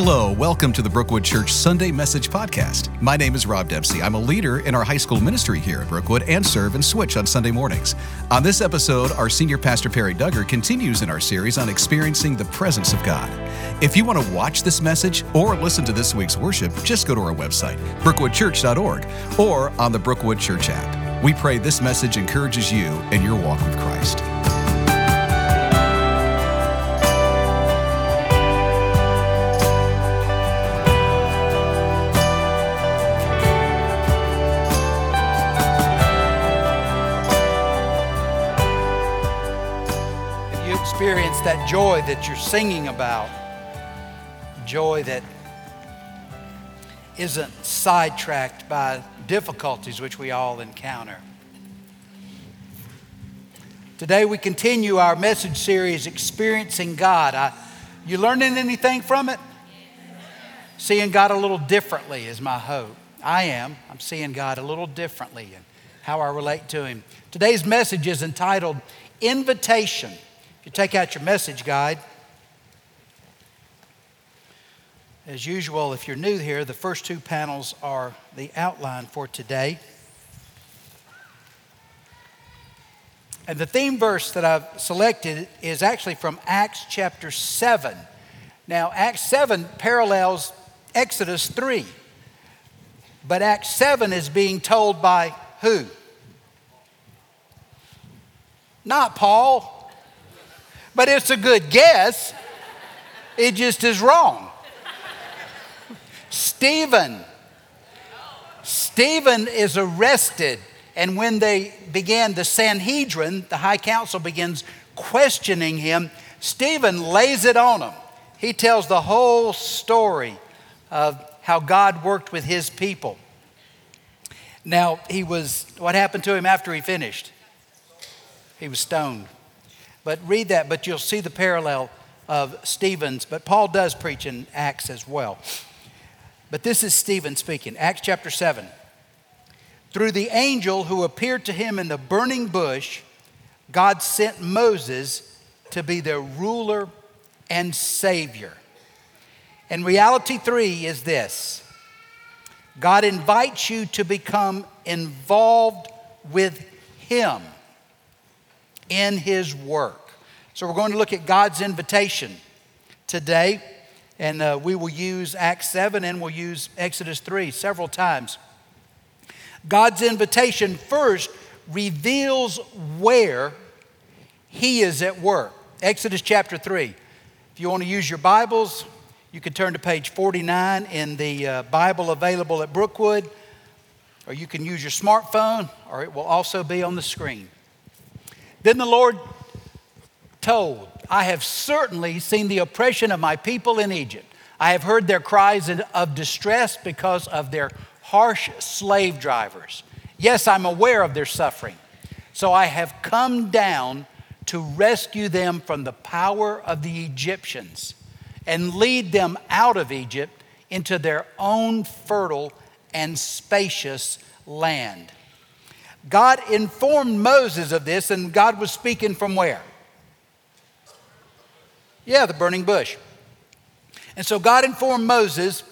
Hello, welcome to the Brookwood Church Sunday Message Podcast. My name is Rob Dempsey. I'm a leader in our high school ministry here at Brookwood and serve and switch on Sunday mornings. On this episode, our senior pastor Perry Duggar continues in our series on experiencing the presence of God. If you want to watch this message or listen to this week's worship, just go to our website, brookwoodchurch.org, or on the Brookwood Church app. We pray this message encourages you in your walk with Christ. Experience that joy that you're singing about, joy that isn't sidetracked by difficulties which we all encounter. Today we continue our message series, Experiencing God. I, you learning anything from it? Seeing God a little differently is my hope. I am. I'm seeing God a little differently and how I relate to Him. Today's message is entitled Invitation you take out your message guide, as usual, if you're new here, the first two panels are the outline for today. And the theme verse that I've selected is actually from Acts chapter 7. Now, Acts 7 parallels Exodus 3. But Acts 7 is being told by who? Not Paul, but it's a good guess. It just is wrong. Stephen. Stephen is arrested, and when they began, the Sanhedrin, the high council, begins questioning him. Stephen lays it on him. He tells the whole story of how God worked with his people. Now, he was, what happened to him after he finished? He was stoned. But read that, but you'll see the parallel of Stephen's. But Paul does preach in Acts as well. But this is Stephen speaking, Acts chapter 7. Through the angel who appeared to him in the burning bush, God sent Moses to be their ruler and savior. And reality three is this God invites you to become involved with Him in His work. So we're going to look at God's invitation today, and uh, we will use Acts 7 and we'll use Exodus 3 several times. God's invitation first reveals where He is at work. Exodus chapter 3. If you want to use your Bibles, you can turn to page 49 in the uh, Bible available at Brookwood, or you can use your smartphone, or it will also be on the screen. Then the Lord told, I have certainly seen the oppression of my people in Egypt. I have heard their cries of distress because of their harsh slave drivers. Yes, I'm aware of their suffering. So I have come down to rescue them from the power of the Egyptians and lead them out of Egypt into their own fertile and spacious land. God informed Moses of this, and God was speaking from where? Yeah, the burning bush. And so God informed Moses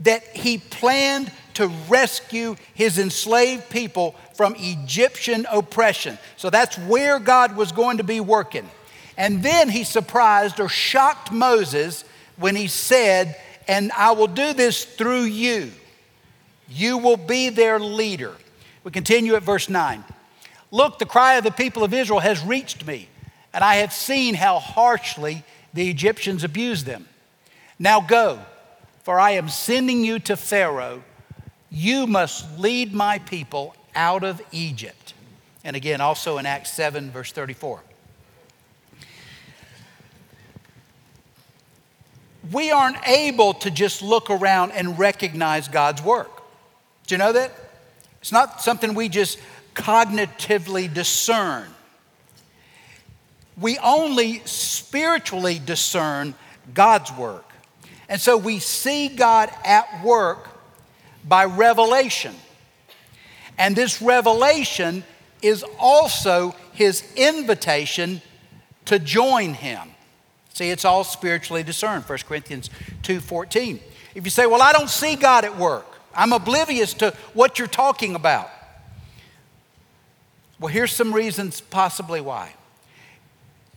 that he planned to rescue his enslaved people from Egyptian oppression. So that's where God was going to be working. And then he surprised or shocked Moses when he said, And I will do this through you. You will be their leader. We continue at verse 9. Look, the cry of the people of Israel has reached me, and I have seen how harshly the Egyptians abused them. Now go, for I am sending you to Pharaoh. You must lead my people out of Egypt. And again, also in Acts 7, verse 34. We aren't able to just look around and recognize God's work. Do you know that? It's not something we just cognitively discern. We only spiritually discern God's work. And so we see God at work by revelation. And this revelation is also his invitation to join him. See, it's all spiritually discerned. 1 Corinthians 2:14. If you say, "Well, I don't see God at work. I'm oblivious to what you're talking about." Well, here's some reasons possibly why.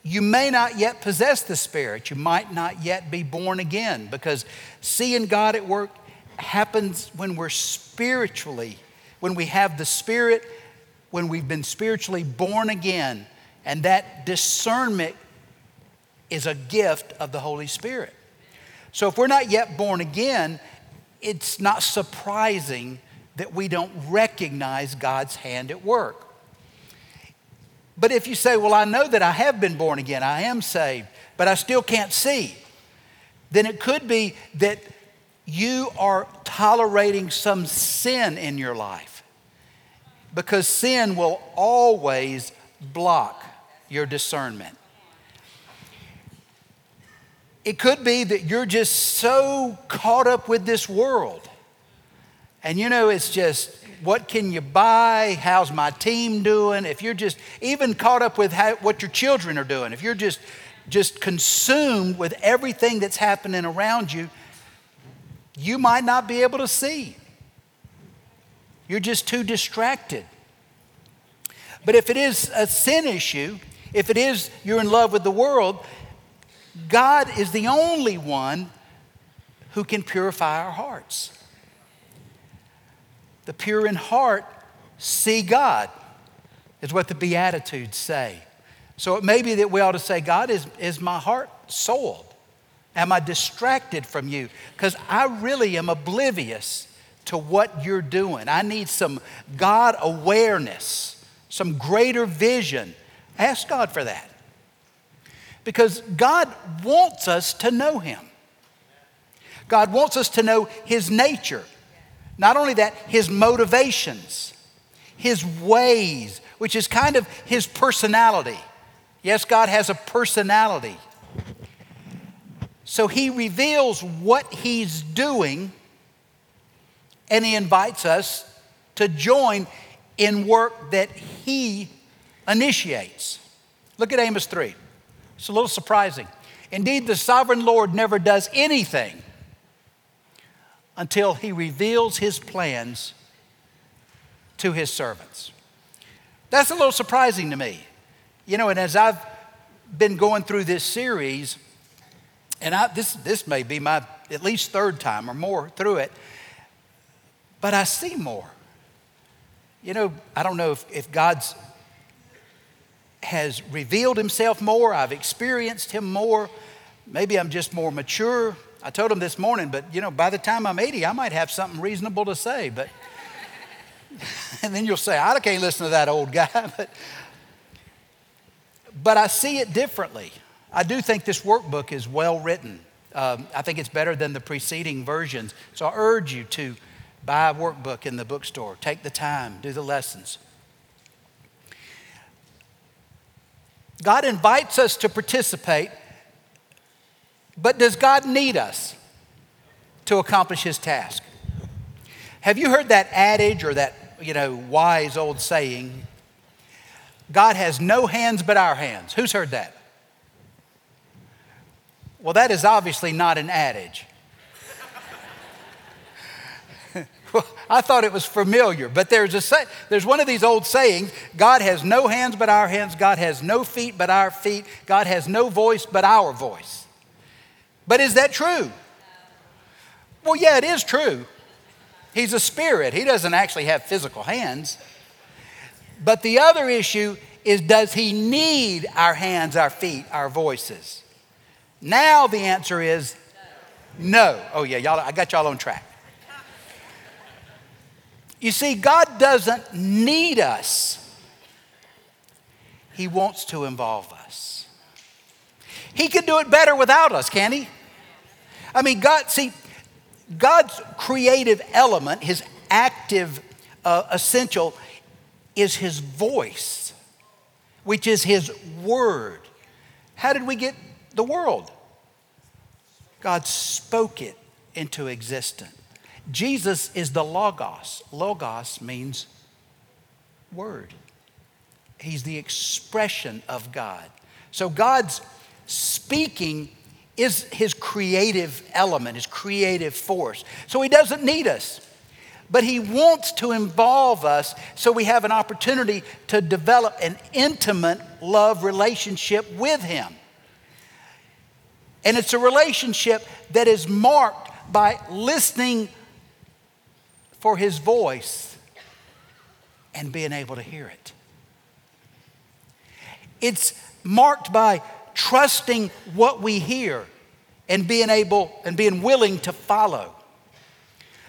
You may not yet possess the Spirit. You might not yet be born again because seeing God at work happens when we're spiritually, when we have the Spirit, when we've been spiritually born again. And that discernment is a gift of the Holy Spirit. So if we're not yet born again, it's not surprising that we don't recognize God's hand at work. But if you say, Well, I know that I have been born again, I am saved, but I still can't see, then it could be that you are tolerating some sin in your life because sin will always block your discernment. It could be that you're just so caught up with this world. And you know, it's just what can you buy? How's my team doing? If you're just even caught up with how, what your children are doing, if you're just just consumed with everything that's happening around you, you might not be able to see. You're just too distracted. But if it is a sin issue, if it is you're in love with the world, God is the only one who can purify our hearts. The pure in heart see God, is what the Beatitudes say. So it may be that we ought to say, God, is, is my heart soiled? Am I distracted from you? Because I really am oblivious to what you're doing. I need some God awareness, some greater vision. Ask God for that. Because God wants us to know Him. God wants us to know His nature. Not only that, His motivations, His ways, which is kind of His personality. Yes, God has a personality. So He reveals what He's doing and He invites us to join in work that He initiates. Look at Amos 3. It's a little surprising. Indeed, the sovereign Lord never does anything until he reveals his plans to his servants. That's a little surprising to me. You know, and as I've been going through this series, and I, this, this may be my at least third time or more through it, but I see more. You know, I don't know if, if God's has revealed himself more. I've experienced him more. Maybe I'm just more mature. I told him this morning, but you know, by the time I'm 80, I might have something reasonable to say. But and then you'll say, I can't listen to that old guy. But but I see it differently. I do think this workbook is well written. Um, I think it's better than the preceding versions. So I urge you to buy a workbook in the bookstore. Take the time, do the lessons. God invites us to participate, but does God need us to accomplish his task? Have you heard that adage or that, you know, wise old saying, God has no hands but our hands? Who's heard that? Well, that is obviously not an adage. I thought it was familiar, but there's, a, there's one of these old sayings God has no hands but our hands, God has no feet but our feet, God has no voice but our voice. But is that true? Well, yeah, it is true. He's a spirit, he doesn't actually have physical hands. But the other issue is does he need our hands, our feet, our voices? Now the answer is no. Oh, yeah, y'all, I got y'all on track. You see, God doesn't need us, He wants to involve us. He can do it better without us, can He? I mean, God, see, God's creative element, His active uh, essential, is His voice, which is His word. How did we get the world? God spoke it into existence. Jesus is the Logos. Logos means word, He's the expression of God. So God's speaking is his creative element, his creative force. So he doesn't need us. But he wants to involve us so we have an opportunity to develop an intimate love relationship with him. And it's a relationship that is marked by listening for his voice and being able to hear it. It's marked by trusting what we hear and being able and being willing to follow.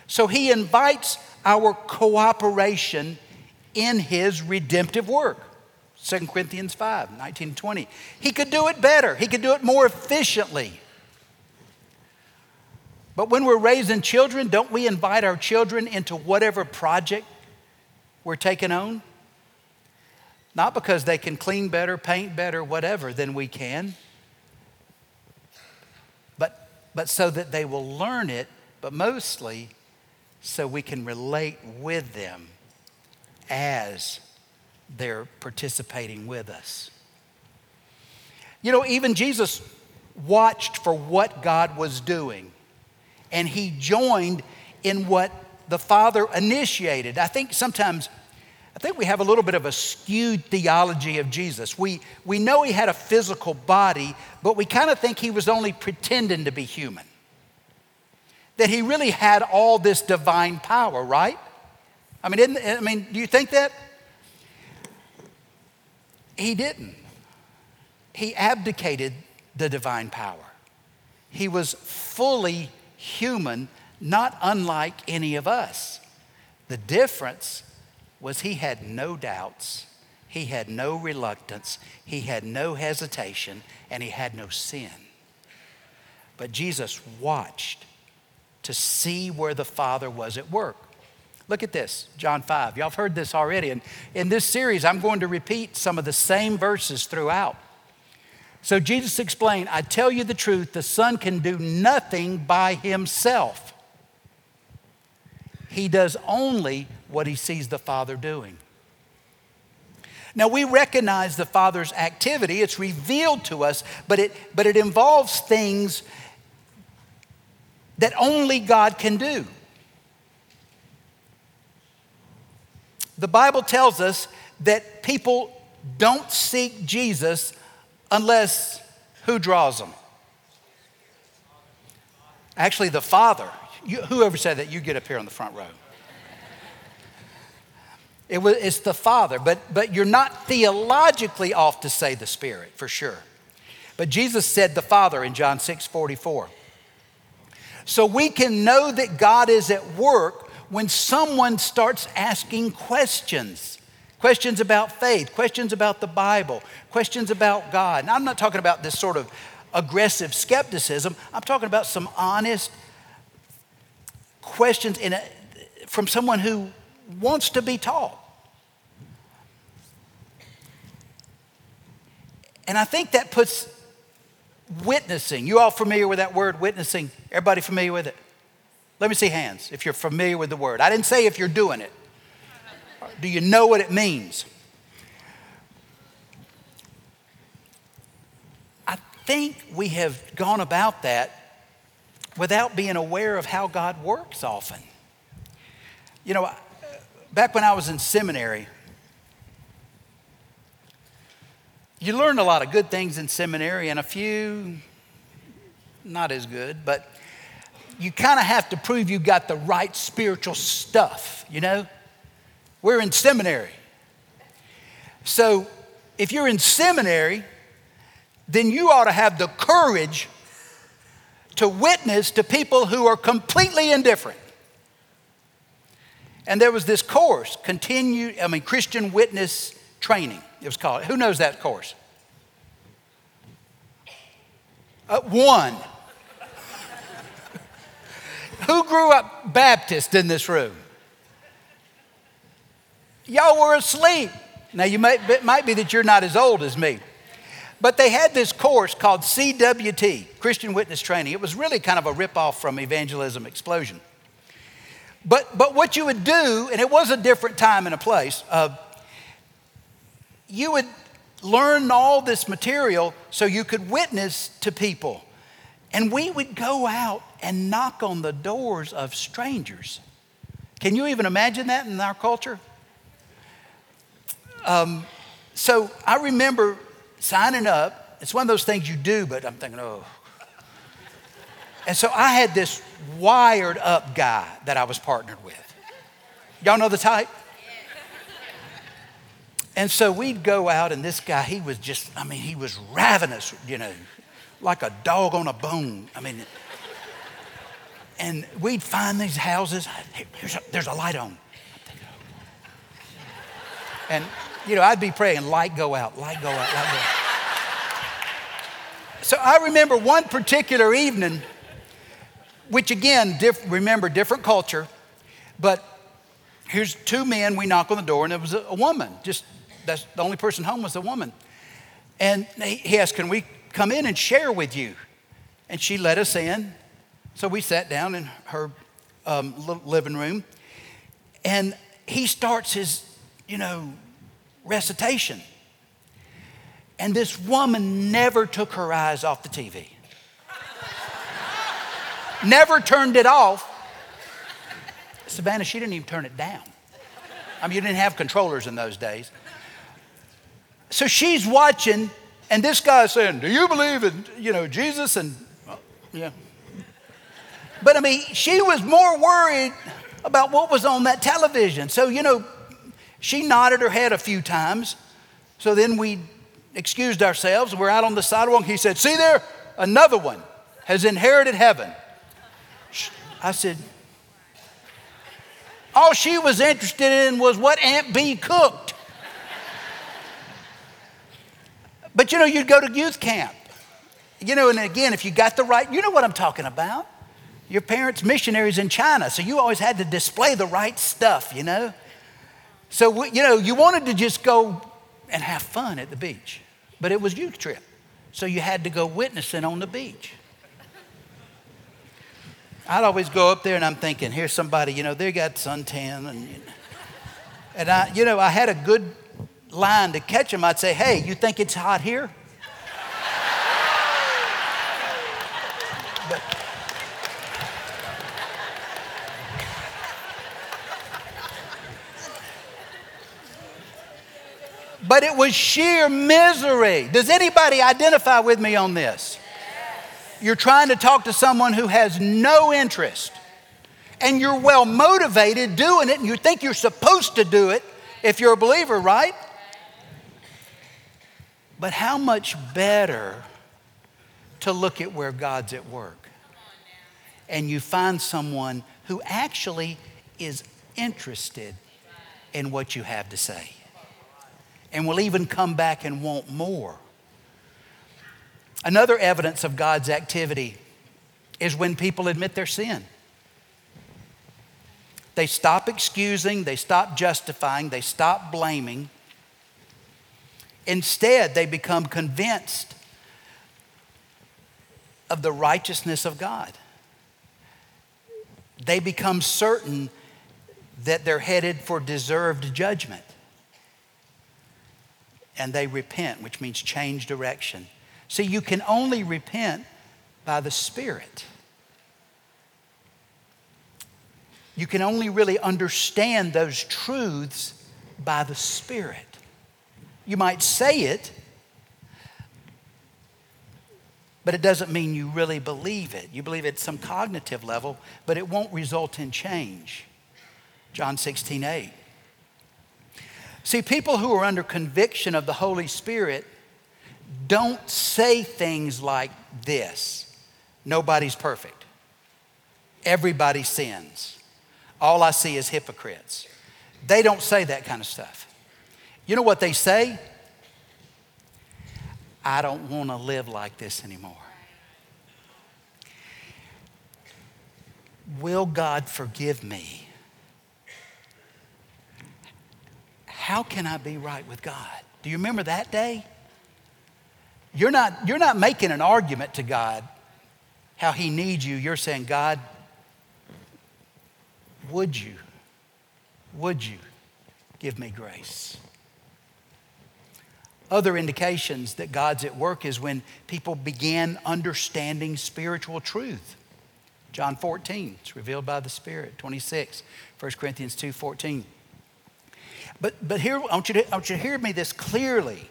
So he invites our cooperation in his redemptive work. 2 Corinthians 5, 19 20. He could do it better, he could do it more efficiently. But when we're raising children, don't we invite our children into whatever project we're taking on? Not because they can clean better, paint better, whatever than we can, but, but so that they will learn it, but mostly so we can relate with them as they're participating with us. You know, even Jesus watched for what God was doing, and he joined in what the Father initiated. I think sometimes I think we have a little bit of a skewed theology of Jesus. We, we know he had a physical body, but we kind of think he was only pretending to be human. That he really had all this divine power, right? I mean, I mean, do you think that? He didn't. He abdicated the divine power. He was fully human, not unlike any of us. The difference was he had no doubts, he had no reluctance, he had no hesitation, and he had no sin. But Jesus watched to see where the Father was at work. Look at this, John 5. Y'all have heard this already. And in this series, I'm going to repeat some of the same verses throughout. So Jesus explained, I tell you the truth, the Son can do nothing by himself. He does only what he sees the Father doing. Now, we recognize the Father's activity, it's revealed to us, but it, but it involves things that only God can do. The Bible tells us that people don't seek Jesus unless who draws them? Actually, the Father. You, whoever said that, you get up here on the front row. It was, it's the Father, but, but you're not theologically off to say the Spirit, for sure. But Jesus said the Father in John 6 44. So we can know that God is at work when someone starts asking questions questions about faith, questions about the Bible, questions about God. Now, I'm not talking about this sort of aggressive skepticism, I'm talking about some honest questions a, from someone who wants to be taught. And I think that puts witnessing. You all familiar with that word, witnessing? Everybody familiar with it? Let me see hands if you're familiar with the word. I didn't say if you're doing it. Do you know what it means? I think we have gone about that without being aware of how God works often. You know, back when I was in seminary, You learn a lot of good things in seminary and a few not as good, but you kind of have to prove you got the right spiritual stuff, you know? We're in seminary. So if you're in seminary, then you ought to have the courage to witness to people who are completely indifferent. And there was this course, continued, I mean, Christian witness training it was called. Who knows that course? Uh, one. Who grew up Baptist in this room? Y'all were asleep. Now, you it might be that you're not as old as me. But they had this course called CWT, Christian Witness Training. It was really kind of a ripoff from Evangelism Explosion. But, but what you would do, and it was a different time and a place, uh, you would learn all this material so you could witness to people. And we would go out and knock on the doors of strangers. Can you even imagine that in our culture? Um, so I remember signing up. It's one of those things you do, but I'm thinking, oh. And so I had this wired up guy that I was partnered with. Y'all know the type? And so we'd go out, and this guy, he was just, I mean, he was ravenous, you know, like a dog on a bone. I mean, and we'd find these houses. A, there's a light on. And, you know, I'd be praying, light go out, light go out, light go out. So I remember one particular evening, which again, diff, remember, different culture, but here's two men, we knock on the door, and it was a, a woman. Just, that's the only person home was a woman. And he, he asked, Can we come in and share with you? And she let us in. So we sat down in her um, living room, and he starts his, you know, recitation. And this woman never took her eyes off the TV. never turned it off. Savannah, she didn't even turn it down. I mean, you didn't have controllers in those days. So she's watching, and this guy's saying, Do you believe in, you know, Jesus? And, well, yeah. But I mean, she was more worried about what was on that television. So, you know, she nodded her head a few times. So then we excused ourselves. We're out on the sidewalk. He said, See there? Another one has inherited heaven. I said, All she was interested in was what Aunt Bee cooked. But you know, you'd go to youth camp. You know, and again, if you got the right, you know what I'm talking about. Your parents' missionaries in China, so you always had to display the right stuff, you know. So, you know, you wanted to just go and have fun at the beach, but it was youth trip. So you had to go witnessing on the beach. I'd always go up there and I'm thinking, here's somebody, you know, they got suntan and, and I, you know, I had a good line to catch them. I'd say, hey, you think it's hot here? but, but it was sheer misery. Does anybody identify with me on this? You're trying to talk to someone who has no interest, and you're well motivated doing it, and you think you're supposed to do it if you're a believer, right? But how much better to look at where God's at work and you find someone who actually is interested in what you have to say and will even come back and want more. Another evidence of God's activity is when people admit their sin. They stop excusing, they stop justifying, they stop blaming. Instead, they become convinced of the righteousness of God. They become certain that they're headed for deserved judgment and they repent, which means change direction. See, you can only repent by the Spirit. You can only really understand those truths by the Spirit. You might say it, but it doesn't mean you really believe it. You believe it at some cognitive level, but it won't result in change. John 16, 8. See, people who are under conviction of the Holy Spirit don't say things like this Nobody's perfect, everybody sins. All I see is hypocrites. They don't say that kind of stuff. You know what they say? I don't want to live like this anymore. Will God forgive me? How can I be right with God? Do you remember that day? You're not, you're not making an argument to God how He needs you. You're saying, God, would you, would you give me grace? other indications that God's at work is when people began understanding spiritual truth. John 14, it's revealed by the Spirit. 26, 1 Corinthians 2 14. But, but here, I want, you to, I want you to hear me this clearly.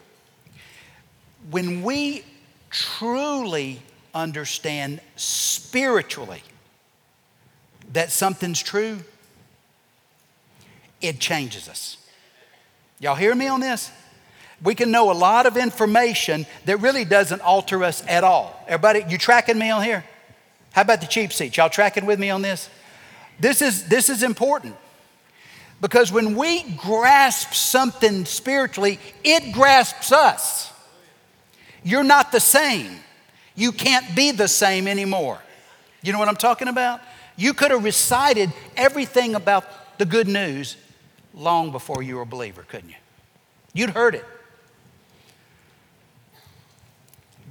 When we truly understand spiritually that something's true, it changes us. Y'all hear me on this? We can know a lot of information that really doesn't alter us at all. Everybody, you tracking me on here? How about the cheap seats? Y'all tracking with me on this? This is, this is important because when we grasp something spiritually, it grasps us. You're not the same. You can't be the same anymore. You know what I'm talking about? You could have recited everything about the good news long before you were a believer, couldn't you? You'd heard it.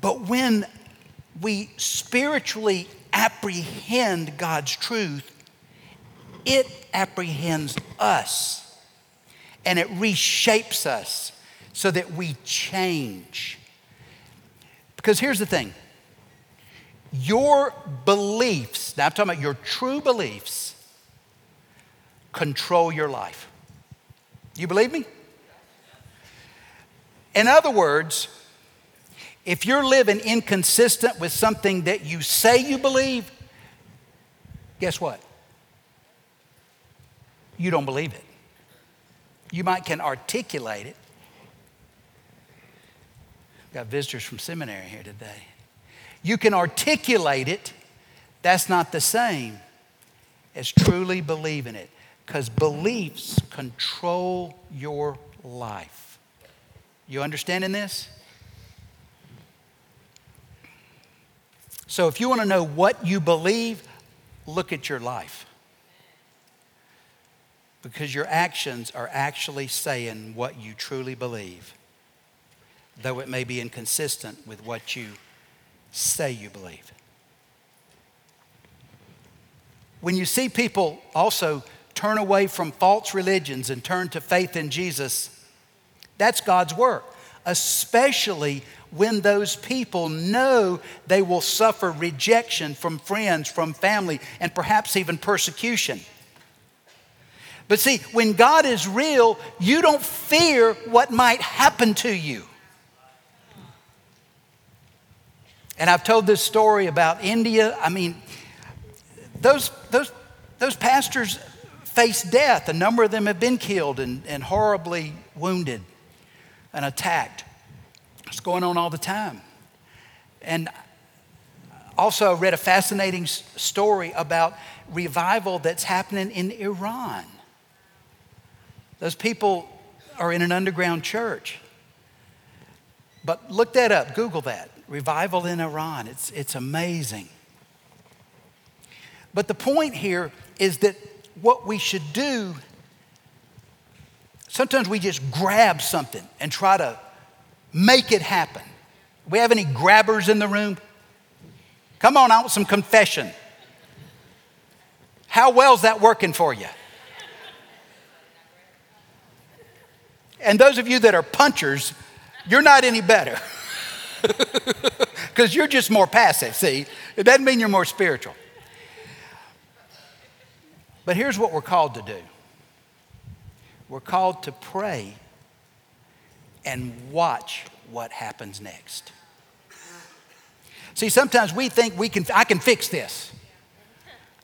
But when we spiritually apprehend God's truth, it apprehends us and it reshapes us so that we change. Because here's the thing your beliefs, now I'm talking about your true beliefs, control your life. You believe me? In other words, if you're living inconsistent with something that you say you believe, guess what? You don't believe it. You might can articulate it. We've Got visitors from seminary here today. You can articulate it. That's not the same as truly believing it because beliefs control your life. You understanding this? So, if you want to know what you believe, look at your life. Because your actions are actually saying what you truly believe, though it may be inconsistent with what you say you believe. When you see people also turn away from false religions and turn to faith in Jesus, that's God's work, especially when those people know they will suffer rejection from friends, from family, and perhaps even persecution. But see, when God is real, you don't fear what might happen to you. And I've told this story about India. I mean, those, those, those pastors face death. A number of them have been killed and, and horribly wounded and attacked. It's going on all the time. And also read a fascinating story about revival that's happening in Iran. Those people are in an underground church. But look that up, Google that. Revival in Iran. It's, it's amazing. But the point here is that what we should do, sometimes we just grab something and try to Make it happen. We have any grabbers in the room? Come on, I want some confession. How well's that working for you? And those of you that are punchers, you're not any better. Because you're just more passive, see? It doesn't mean you're more spiritual. But here's what we're called to do we're called to pray and watch what happens next. See, sometimes we think we can, I can fix this.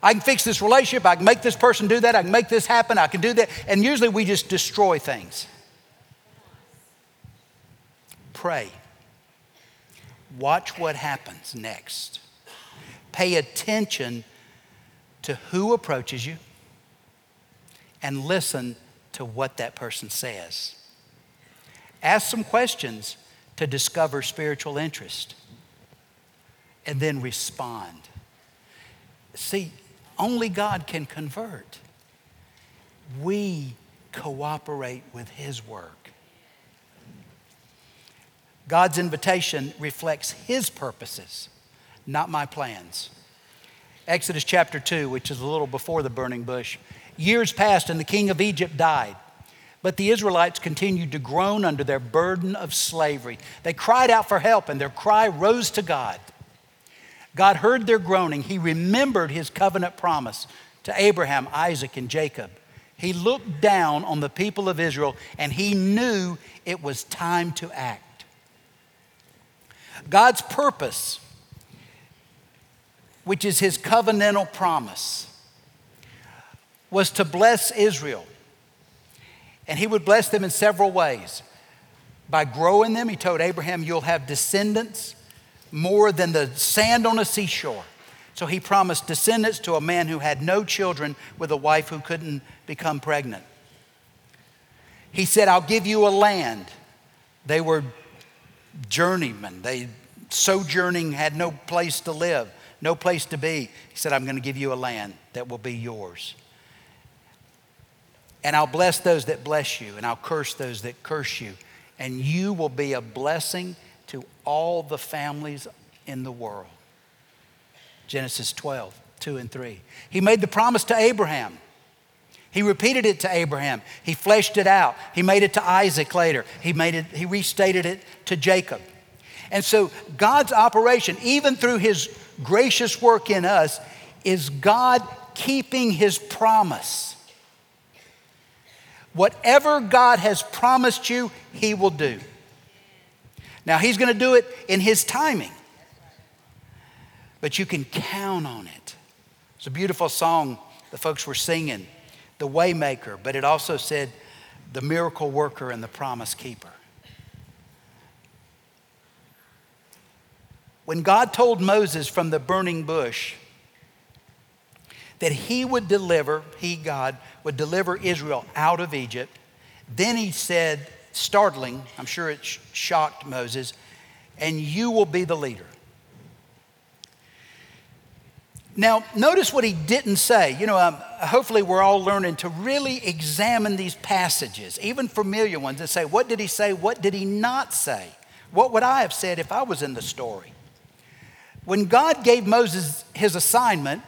I can fix this relationship. I can make this person do that. I can make this happen. I can do that. And usually we just destroy things. Pray. Watch what happens next. Pay attention to who approaches you and listen to what that person says. Ask some questions to discover spiritual interest and then respond. See, only God can convert. We cooperate with His work. God's invitation reflects His purposes, not my plans. Exodus chapter 2, which is a little before the burning bush. Years passed and the king of Egypt died. But the Israelites continued to groan under their burden of slavery. They cried out for help, and their cry rose to God. God heard their groaning. He remembered his covenant promise to Abraham, Isaac, and Jacob. He looked down on the people of Israel and he knew it was time to act. God's purpose, which is his covenantal promise, was to bless Israel. And he would bless them in several ways. By growing them, he told Abraham, You'll have descendants more than the sand on a seashore. So he promised descendants to a man who had no children with a wife who couldn't become pregnant. He said, I'll give you a land. They were journeymen. They sojourning had no place to live, no place to be. He said, I'm going to give you a land that will be yours. And I'll bless those that bless you, and I'll curse those that curse you. And you will be a blessing to all the families in the world. Genesis 12, 2 and 3. He made the promise to Abraham. He repeated it to Abraham. He fleshed it out. He made it to Isaac later. He made it, he restated it to Jacob. And so God's operation, even through his gracious work in us, is God keeping his promise. Whatever God has promised you, he will do. Now, he's going to do it in his timing but you can count on it. It's a beautiful song the folks were singing, the waymaker, but it also said the miracle worker and the promise keeper. When God told Moses from the burning bush that he would deliver, he, God, would deliver Israel out of Egypt, then he said, startling, I'm sure it shocked Moses, and you will be the leader. Now, notice what he didn't say. You know, um, hopefully, we're all learning to really examine these passages, even familiar ones, and say, what did he say? What did he not say? What would I have said if I was in the story? When God gave Moses his assignment,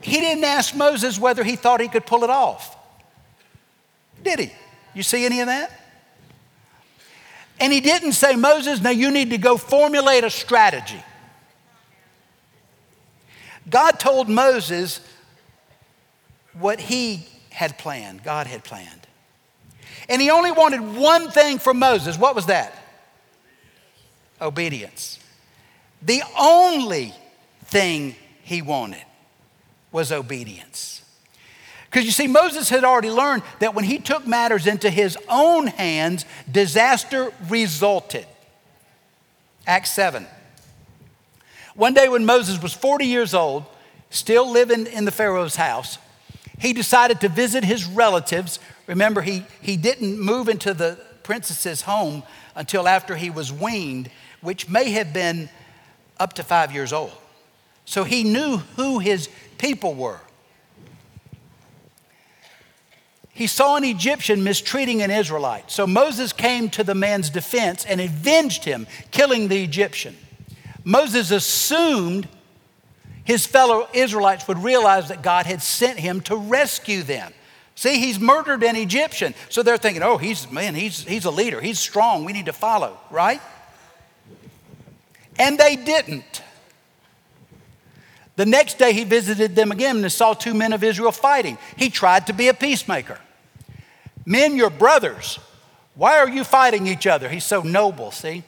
he didn't ask Moses whether he thought he could pull it off. Did he? You see any of that? And he didn't say, Moses, now you need to go formulate a strategy. God told Moses what he had planned, God had planned. And he only wanted one thing from Moses. What was that? Obedience. The only thing he wanted was obedience. Because you see, Moses had already learned that when he took matters into his own hands, disaster resulted. Acts 7. One day when Moses was 40 years old, still living in the Pharaoh's house, he decided to visit his relatives. Remember, he, he didn't move into the princess's home until after he was weaned, which may have been up to five years old. So he knew who his people were. He saw an Egyptian mistreating an Israelite. So Moses came to the man's defense and avenged him, killing the Egyptian. Moses assumed his fellow Israelites would realize that God had sent him to rescue them. See, he's murdered an Egyptian. So they're thinking, oh, he's, man, he's, he's a leader. He's strong. We need to follow, right? And they didn't. The next day he visited them again and saw two men of Israel fighting. He tried to be a peacemaker. Men, your brothers. Why are you fighting each other? He's so noble, see?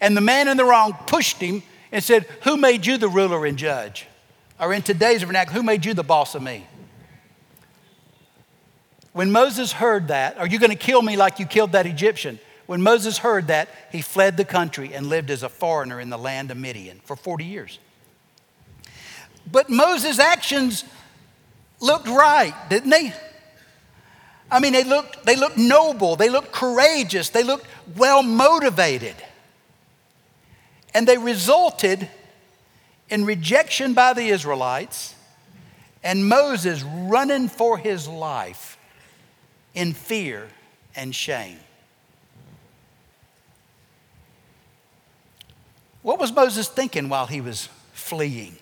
And the man in the wrong pushed him and said, Who made you the ruler and judge? Or in today's vernacular, who made you the boss of me? When Moses heard that, Are you going to kill me like you killed that Egyptian? When Moses heard that, he fled the country and lived as a foreigner in the land of Midian for 40 years. But Moses' actions looked right, didn't they? I mean, they looked, they looked noble, they looked courageous, they looked well motivated. And they resulted in rejection by the Israelites and Moses running for his life in fear and shame. What was Moses thinking while he was fleeing?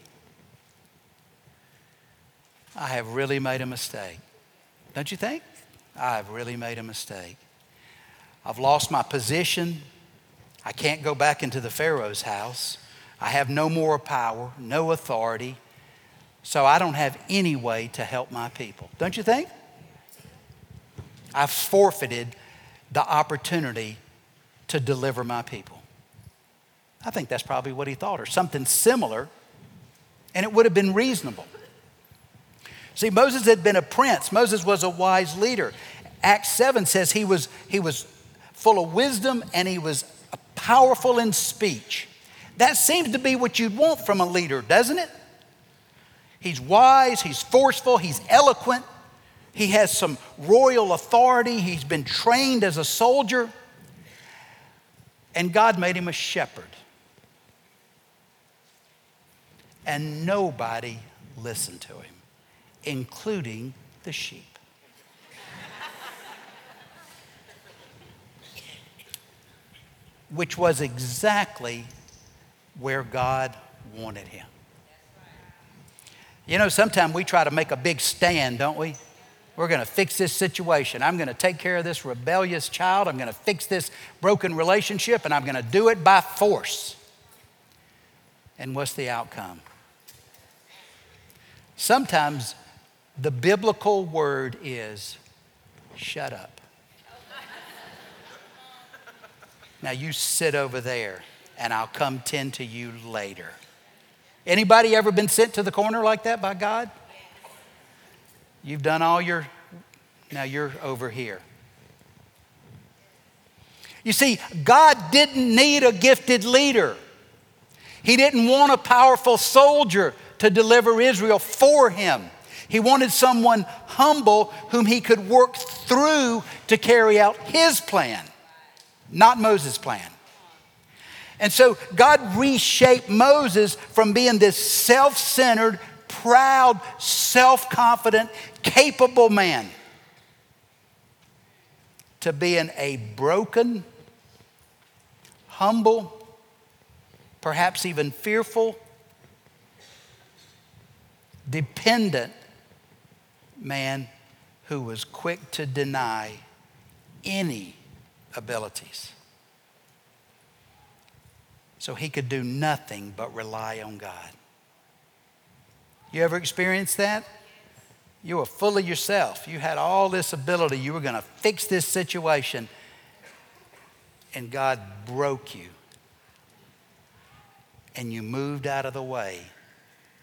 I have really made a mistake. Don't you think? I've really made a mistake. I've lost my position. I can't go back into the Pharaoh's house. I have no more power, no authority. So I don't have any way to help my people. Don't you think? I've forfeited the opportunity to deliver my people. I think that's probably what he thought, or something similar, and it would have been reasonable. See, Moses had been a prince, Moses was a wise leader. Acts 7 says he was, he was full of wisdom and he was powerful in speech. That seems to be what you'd want from a leader, doesn't it? He's wise, he's forceful, he's eloquent, he has some royal authority, he's been trained as a soldier, and God made him a shepherd. And nobody listened to him, including the sheep. Which was exactly where God wanted him. You know, sometimes we try to make a big stand, don't we? We're going to fix this situation. I'm going to take care of this rebellious child. I'm going to fix this broken relationship, and I'm going to do it by force. And what's the outcome? Sometimes the biblical word is shut up. Now you sit over there and I'll come tend to you later. Anybody ever been sent to the corner like that by God? You've done all your, now you're over here. You see, God didn't need a gifted leader. He didn't want a powerful soldier to deliver Israel for him. He wanted someone humble whom he could work through to carry out his plan, not Moses' plan. And so God reshaped Moses from being this self centered, proud, self confident, capable man to being a broken, humble, perhaps even fearful, dependent man who was quick to deny any abilities so he could do nothing but rely on God. You ever experienced that? You were full of yourself. You had all this ability. You were going to fix this situation. And God broke you. And you moved out of the way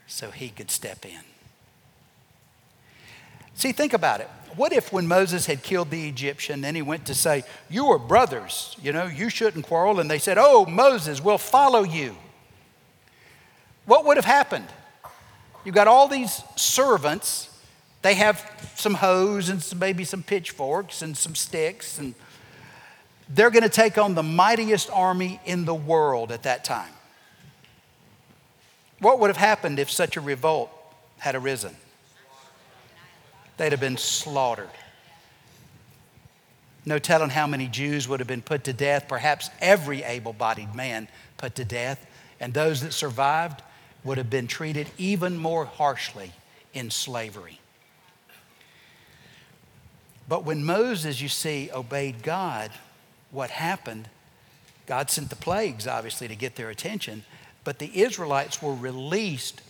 so he could step in. See, think about it. What if when Moses had killed the Egyptian, then he went to say, You are brothers, you know, you shouldn't quarrel. And they said, Oh, Moses, we'll follow you. What would have happened? You've got all these servants. They have some hoes and some, maybe some pitchforks and some sticks, and they're going to take on the mightiest army in the world at that time. What would have happened if such a revolt had arisen? They'd have been slaughtered. No telling how many Jews would have been put to death, perhaps every able bodied man put to death, and those that survived would have been treated even more harshly in slavery. But when Moses, you see, obeyed God, what happened? God sent the plagues, obviously, to get their attention, but the Israelites were released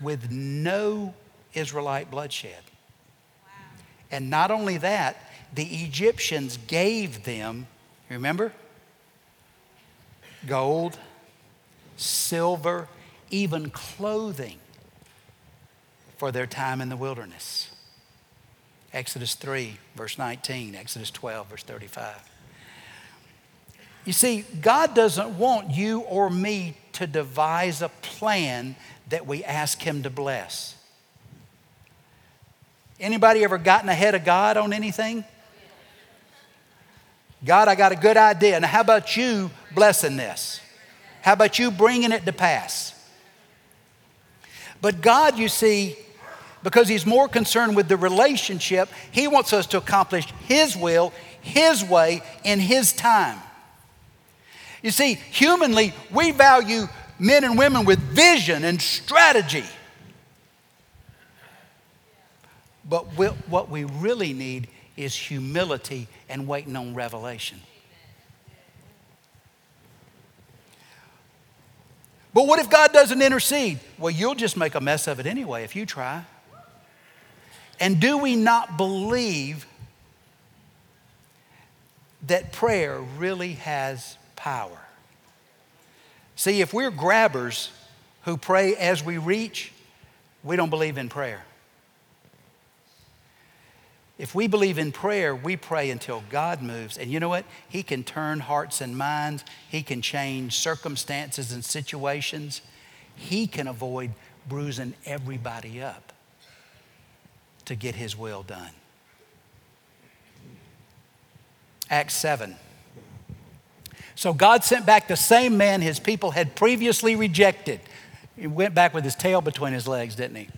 with no Israelite bloodshed. And not only that, the Egyptians gave them, remember? Gold, silver, even clothing for their time in the wilderness. Exodus 3, verse 19, Exodus 12, verse 35. You see, God doesn't want you or me to devise a plan that we ask Him to bless. Anybody ever gotten ahead of God on anything? God, I got a good idea. Now, how about you blessing this? How about you bringing it to pass? But God, you see, because He's more concerned with the relationship, He wants us to accomplish His will, His way, in His time. You see, humanly, we value men and women with vision and strategy. But what we really need is humility and waiting on revelation. But what if God doesn't intercede? Well, you'll just make a mess of it anyway if you try. And do we not believe that prayer really has power? See, if we're grabbers who pray as we reach, we don't believe in prayer. If we believe in prayer, we pray until God moves. And you know what? He can turn hearts and minds, He can change circumstances and situations. He can avoid bruising everybody up to get His will done. Acts 7. So God sent back the same man his people had previously rejected. He went back with his tail between his legs, didn't he?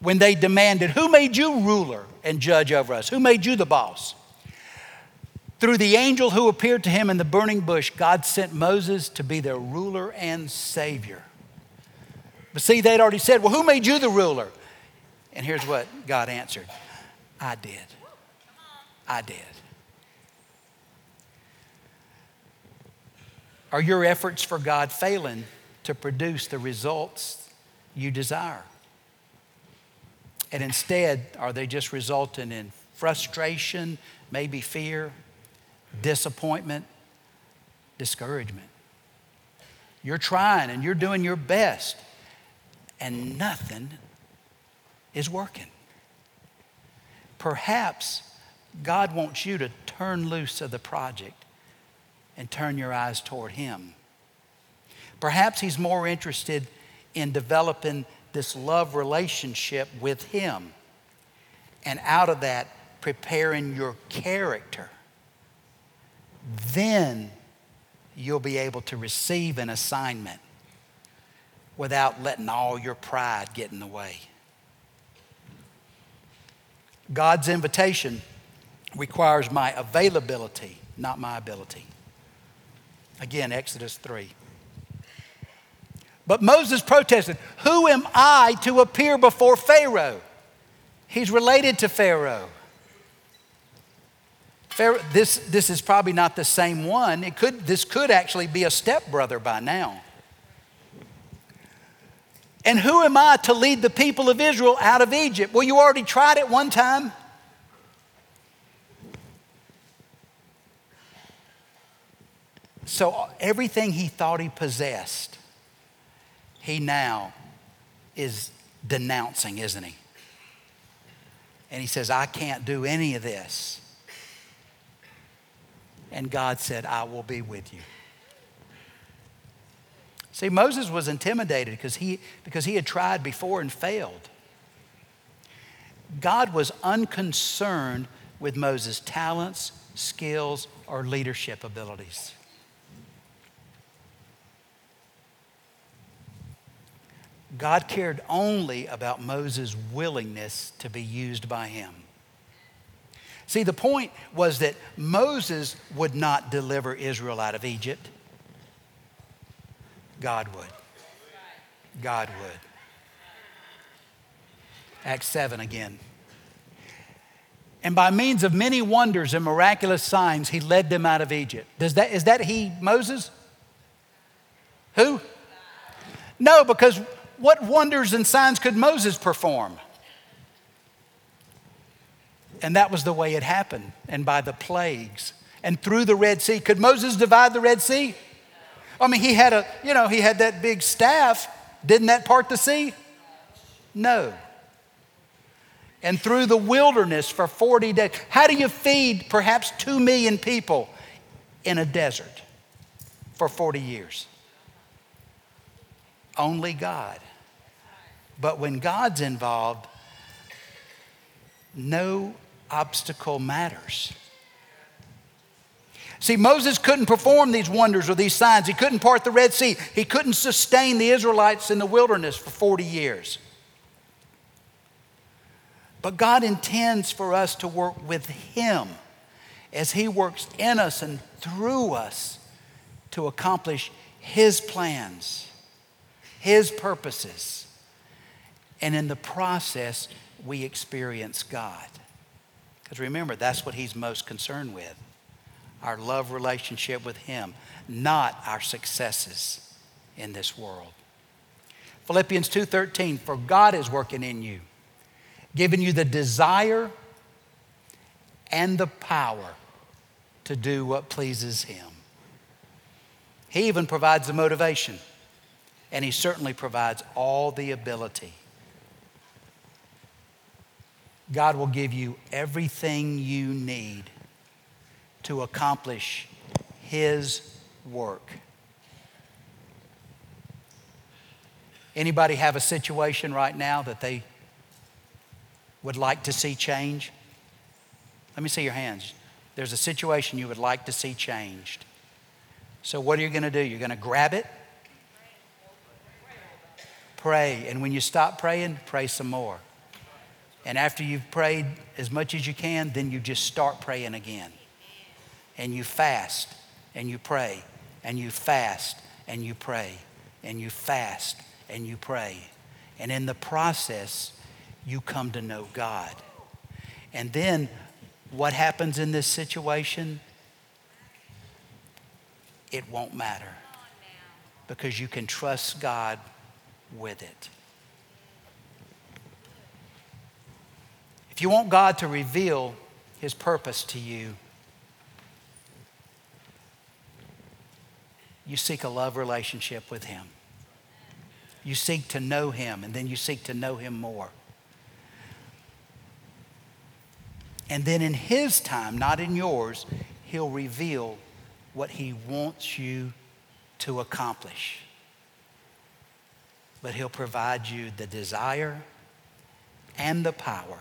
When they demanded, Who made you ruler and judge over us? Who made you the boss? Through the angel who appeared to him in the burning bush, God sent Moses to be their ruler and savior. But see, they'd already said, Well, who made you the ruler? And here's what God answered I did. I did. Are your efforts for God failing to produce the results you desire? And instead, are they just resulting in frustration, maybe fear, disappointment, discouragement? You're trying and you're doing your best, and nothing is working. Perhaps God wants you to turn loose of the project and turn your eyes toward Him. Perhaps He's more interested in developing this love relationship with Him. And out of that, preparing your character. Then you'll be able to receive an assignment without letting all your pride get in the way. God's invitation requires my availability, not my ability. Again, Exodus 3. But Moses protested, Who am I to appear before Pharaoh? He's related to Pharaoh. Pharaoh this, this is probably not the same one. It could, this could actually be a stepbrother by now. And who am I to lead the people of Israel out of Egypt? Well, you already tried it one time. So, everything he thought he possessed he now is denouncing, isn't he? And he says, I can't do any of this. And God said, I will be with you. See, Moses was intimidated because he, because he had tried before and failed. God was unconcerned with Moses' talents, skills, or leadership abilities. God cared only about Moses' willingness to be used by him. See, the point was that Moses would not deliver Israel out of Egypt. God would. God would. Acts 7 again. And by means of many wonders and miraculous signs, he led them out of Egypt. Does that, is that he, Moses? Who? No, because what wonders and signs could Moses perform? And that was the way it happened, and by the plagues, and through the Red Sea. Could Moses divide the Red Sea? I mean, he had a, you know, he had that big staff. Didn't that part the sea? No. And through the wilderness for 40 days. How do you feed perhaps 2 million people in a desert for 40 years? Only God. But when God's involved, no obstacle matters. See, Moses couldn't perform these wonders or these signs. He couldn't part the Red Sea. He couldn't sustain the Israelites in the wilderness for 40 years. But God intends for us to work with Him as He works in us and through us to accomplish His plans, His purposes. And in the process, we experience God. Because remember, that's what He's most concerned with our love relationship with Him, not our successes in this world. Philippians 2:13 for God is working in you giving you the desire and the power to do what pleases him. He even provides the motivation and he certainly provides all the ability. God will give you everything you need to accomplish his work. Anybody have a situation right now that they would like to see change? Let me see your hands. There's a situation you would like to see changed. So, what are you going to do? You're going to grab it, pray, and when you stop praying, pray some more. And after you've prayed as much as you can, then you just start praying again. And you fast, and you pray, and you fast, and you pray, and you fast, and you pray. And in the process, you come to know God. And then what happens in this situation? It won't matter because you can trust God with it. If you want God to reveal His purpose to you, you seek a love relationship with Him. You seek to know Him, and then you seek to know Him more. And then in His time, not in yours, He'll reveal what He wants you to accomplish. But He'll provide you the desire and the power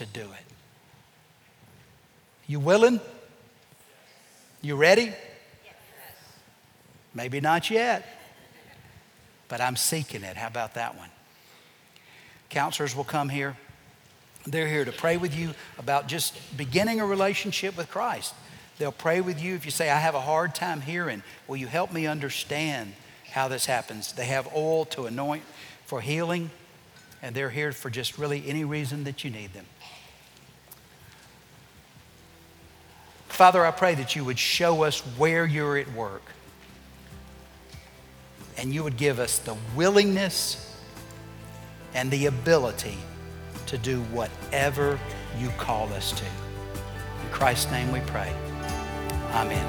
to do it. You willing? You ready? Maybe not yet, but I'm seeking it. How about that one? Counselors will come here. They're here to pray with you about just beginning a relationship with Christ. They'll pray with you if you say, I have a hard time hearing. Will you help me understand how this happens? They have oil to anoint for healing, and they're here for just really any reason that you need them. Father, I pray that you would show us where you're at work and you would give us the willingness and the ability to do whatever you call us to. In Christ's name we pray. Amen.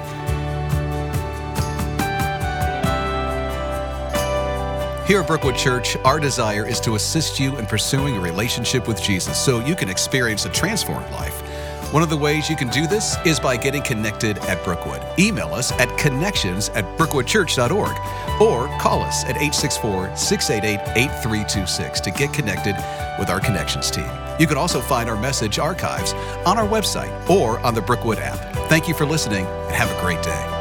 Here at Brookwood Church, our desire is to assist you in pursuing a relationship with Jesus so you can experience a transformed life. One of the ways you can do this is by getting connected at Brookwood. Email us at connections at brookwoodchurch.org or call us at 864 688 8326 to get connected with our connections team. You can also find our message archives on our website or on the Brookwood app. Thank you for listening and have a great day.